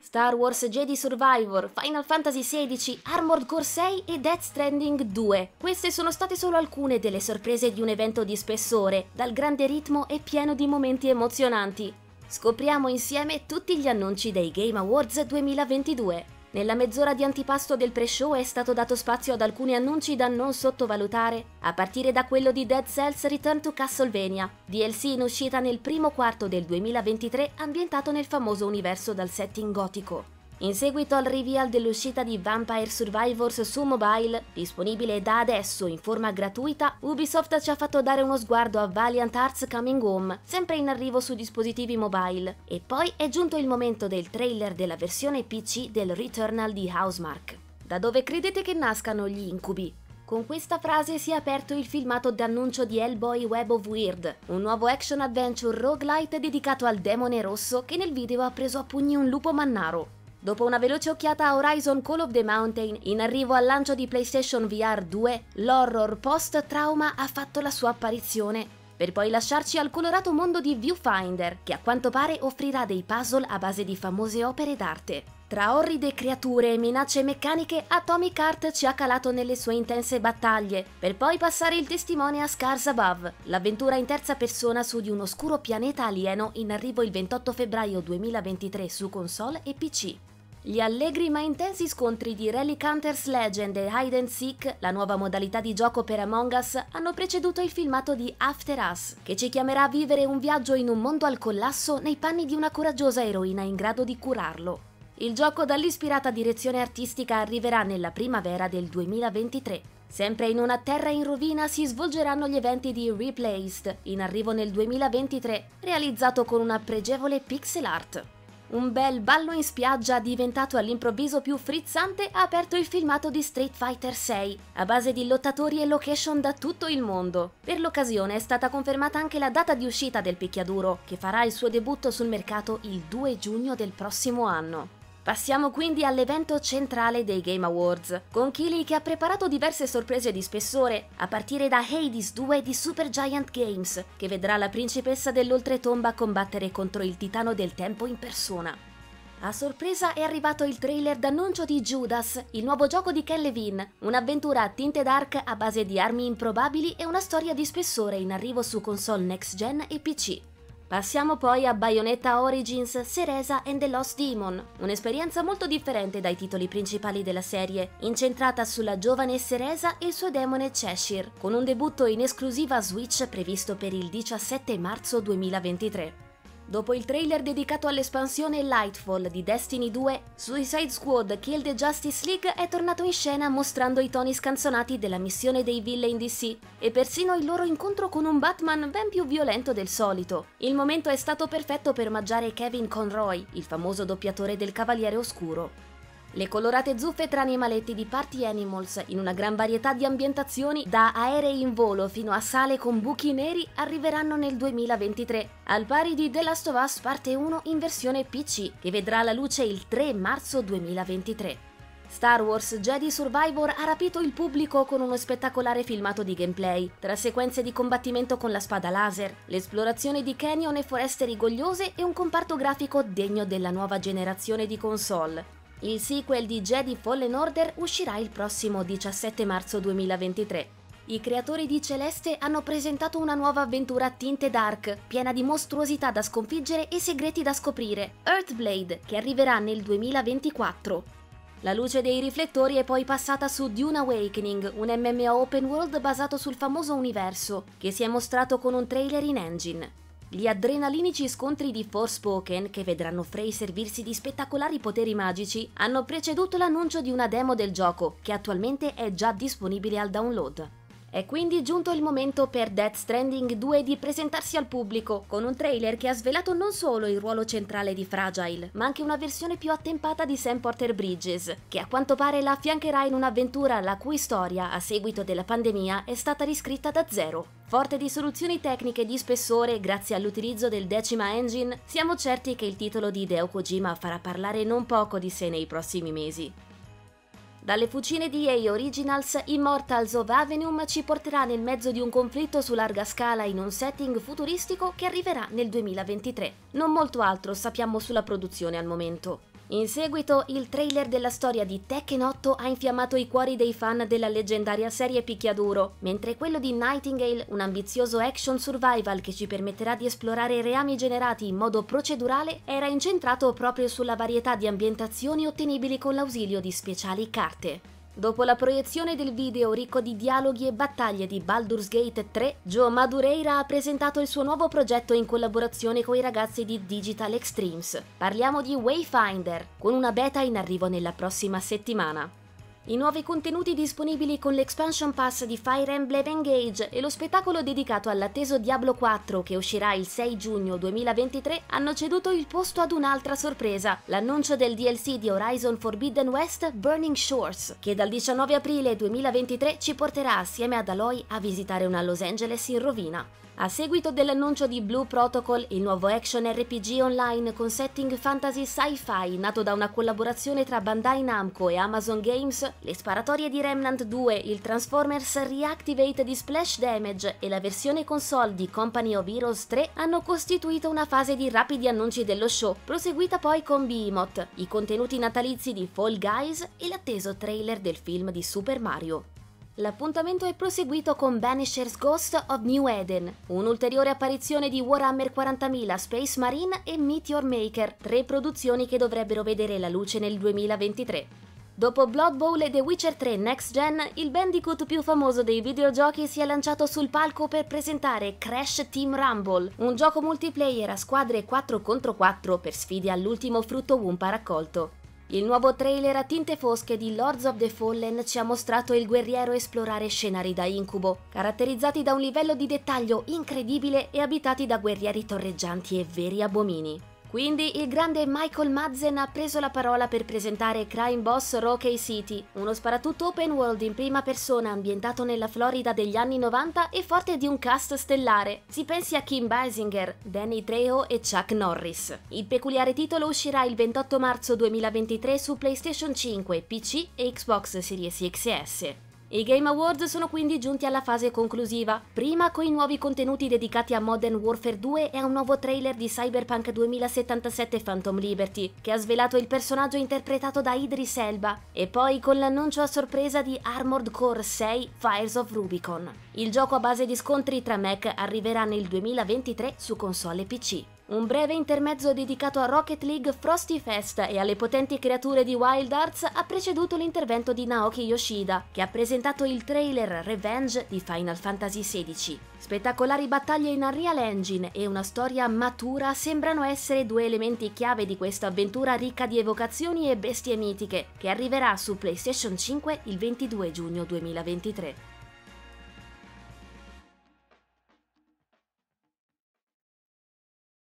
Star Wars Jedi Survivor, Final Fantasy XVI, Armored Core 6 e Death Stranding 2. Queste sono state solo alcune delle sorprese di un evento di spessore, dal grande ritmo e pieno di momenti emozionanti. Scopriamo insieme tutti gli annunci dei Game Awards 2022. Nella mezz'ora di antipasto del pre-show è stato dato spazio ad alcuni annunci da non sottovalutare, a partire da quello di Dead Cells Return to Castlevania, DLC in uscita nel primo quarto del 2023 ambientato nel famoso universo dal setting gotico. In seguito al reveal dell'uscita di Vampire Survivors su mobile, disponibile da adesso in forma gratuita, Ubisoft ci ha fatto dare uno sguardo a Valiant Arts Coming Home, sempre in arrivo su dispositivi mobile. E poi è giunto il momento del trailer della versione PC del Returnal di Housemark. Da dove credete che nascano gli incubi? Con questa frase si è aperto il filmato d'annuncio di Hellboy Web of Weird, un nuovo action adventure roguelite dedicato al demone rosso che nel video ha preso a pugni un lupo mannaro. Dopo una veloce occhiata a Horizon Call of the Mountain, in arrivo al lancio di PlayStation VR 2, l'horror post-trauma ha fatto la sua apparizione, per poi lasciarci al colorato mondo di Viewfinder, che a quanto pare offrirà dei puzzle a base di famose opere d'arte. Tra orride creature e minacce meccaniche, Atomic Heart ci ha calato nelle sue intense battaglie, per poi passare il testimone a Scars Above, l'avventura in terza persona su di un oscuro pianeta alieno in arrivo il 28 febbraio 2023 su console e PC. Gli allegri ma intensi scontri di Relic Hunters Legend e Hide and Seek, la nuova modalità di gioco per Among Us, hanno preceduto il filmato di After Us, che ci chiamerà a vivere un viaggio in un mondo al collasso nei panni di una coraggiosa eroina in grado di curarlo. Il gioco dall'ispirata direzione artistica arriverà nella primavera del 2023. Sempre in una terra in rovina si svolgeranno gli eventi di Replaced, in arrivo nel 2023, realizzato con una pregevole pixel art. Un bel ballo in spiaggia diventato all'improvviso più frizzante ha aperto il filmato di Street Fighter 6, a base di lottatori e location da tutto il mondo. Per l'occasione è stata confermata anche la data di uscita del picchiaduro, che farà il suo debutto sul mercato il 2 giugno del prossimo anno. Passiamo quindi all'evento centrale dei Game Awards, con Kili che ha preparato diverse sorprese di spessore, a partire da Hades 2 di Super Giant Games, che vedrà la principessa dell'oltretomba combattere contro il titano del tempo in persona. A sorpresa è arrivato il trailer d'annuncio di Judas, il nuovo gioco di Ken Levine, un'avventura a tinte dark a base di armi improbabili e una storia di spessore in arrivo su console next gen e PC. Passiamo poi a Bayonetta Origins Ceresa and the Lost Demon, un'esperienza molto differente dai titoli principali della serie, incentrata sulla giovane Ceresa e il suo demone Cheshire, con un debutto in esclusiva Switch previsto per il 17 marzo 2023. Dopo il trailer dedicato all'espansione Lightfall di Destiny 2, Suicide Squad Kill the Justice League è tornato in scena mostrando i toni scanzonati della missione dei villain DC e persino il loro incontro con un Batman ben più violento del solito. Il momento è stato perfetto per omaggiare Kevin Conroy, il famoso doppiatore del Cavaliere Oscuro. Le colorate zuffe tra animaletti di Party Animals in una gran varietà di ambientazioni, da aerei in volo fino a sale con buchi neri, arriveranno nel 2023, al pari di The Last of Us Parte 1 in versione PC, che vedrà la luce il 3 marzo 2023. Star Wars Jedi Survivor ha rapito il pubblico con uno spettacolare filmato di gameplay, tra sequenze di combattimento con la spada laser, l'esplorazione di canyon e foreste rigogliose e un comparto grafico degno della nuova generazione di console. Il sequel di Jedi Fallen Order uscirà il prossimo 17 marzo 2023. I creatori di Celeste hanno presentato una nuova avventura a tinte dark, piena di mostruosità da sconfiggere e segreti da scoprire, Earthblade, che arriverà nel 2024. La luce dei riflettori è poi passata su Dune Awakening, un MMO open world basato sul famoso universo, che si è mostrato con un trailer in engine. Gli adrenalinici scontri di Forspoken, che vedranno Frey servirsi di spettacolari poteri magici, hanno preceduto l'annuncio di una demo del gioco, che attualmente è già disponibile al download. È quindi giunto il momento per Death Stranding 2 di presentarsi al pubblico, con un trailer che ha svelato non solo il ruolo centrale di Fragile, ma anche una versione più attempata di Sam Porter Bridges, che a quanto pare la affiancherà in un'avventura la cui storia, a seguito della pandemia, è stata riscritta da zero. Forte di soluzioni tecniche di spessore grazie all'utilizzo del Decima Engine, siamo certi che il titolo di Hideo Kojima farà parlare non poco di sé nei prossimi mesi. Dalle fucine di EA Originals, Immortals of Avenuem ci porterà nel mezzo di un conflitto su larga scala in un setting futuristico che arriverà nel 2023. Non molto altro sappiamo sulla produzione al momento. In seguito, il trailer della storia di Tekken 8 ha infiammato i cuori dei fan della leggendaria serie picchiaduro, mentre quello di Nightingale, un ambizioso action survival che ci permetterà di esplorare reami generati in modo procedurale, era incentrato proprio sulla varietà di ambientazioni ottenibili con l'ausilio di speciali carte. Dopo la proiezione del video ricco di dialoghi e battaglie di Baldur's Gate 3, Joe Madureira ha presentato il suo nuovo progetto in collaborazione con i ragazzi di Digital Extremes. Parliamo di Wayfinder, con una beta in arrivo nella prossima settimana. I nuovi contenuti disponibili con l'expansion pass di Fire Emblem Engage e lo spettacolo dedicato all'atteso Diablo 4 che uscirà il 6 giugno 2023 hanno ceduto il posto ad un'altra sorpresa, l'annuncio del DLC di Horizon Forbidden West Burning Shores, che dal 19 aprile 2023 ci porterà assieme ad Aloy a visitare una Los Angeles in rovina. A seguito dell'annuncio di Blue Protocol, il nuovo action RPG online con setting fantasy sci-fi nato da una collaborazione tra Bandai Namco e Amazon Games, le sparatorie di Remnant 2, il Transformers Reactivate di Splash Damage e la versione console di Company of Heroes 3 hanno costituito una fase di rapidi annunci dello show, proseguita poi con Behemoth, i contenuti natalizi di Fall Guys e l'atteso trailer del film di Super Mario. L'appuntamento è proseguito con Banisher's Ghost of New Eden, un'ulteriore apparizione di Warhammer 40.000 Space Marine e Meteor Maker, tre produzioni che dovrebbero vedere la luce nel 2023. Dopo Blood Bowl e The Witcher 3 Next Gen, il bandicoot più famoso dei videogiochi si è lanciato sul palco per presentare Crash Team Rumble, un gioco multiplayer a squadre 4 contro 4 per sfide all'ultimo frutto Wumpa raccolto. Il nuovo trailer a tinte fosche di Lords of the Fallen ci ha mostrato il guerriero esplorare scenari da incubo, caratterizzati da un livello di dettaglio incredibile e abitati da guerrieri torreggianti e veri abomini. Quindi il grande Michael Madsen ha preso la parola per presentare Crime Boss Rocky City, uno sparatutto open world in prima persona ambientato nella Florida degli anni 90 e forte di un cast stellare. Si pensi a Kim Basinger, Danny Trejo e Chuck Norris. Il peculiare titolo uscirà il 28 marzo 2023 su PlayStation 5, PC e Xbox Series X e S. I Game Awards sono quindi giunti alla fase conclusiva, prima con i nuovi contenuti dedicati a Modern Warfare 2 e a un nuovo trailer di Cyberpunk 2077 Phantom Liberty, che ha svelato il personaggio interpretato da Idris Elba, e poi con l'annuncio a sorpresa di Armored Core 6 Fires of Rubicon. Il gioco a base di scontri tra mech arriverà nel 2023 su console e PC. Un breve intermezzo dedicato a Rocket League Frosty Fest e alle potenti creature di Wild Arts ha preceduto l'intervento di Naoki Yoshida, che ha presentato il trailer Revenge di Final Fantasy XVI. Spettacolari battaglie in Unreal Engine e una storia matura sembrano essere due elementi chiave di questa avventura ricca di evocazioni e bestie mitiche, che arriverà su PlayStation 5 il 22 giugno 2023.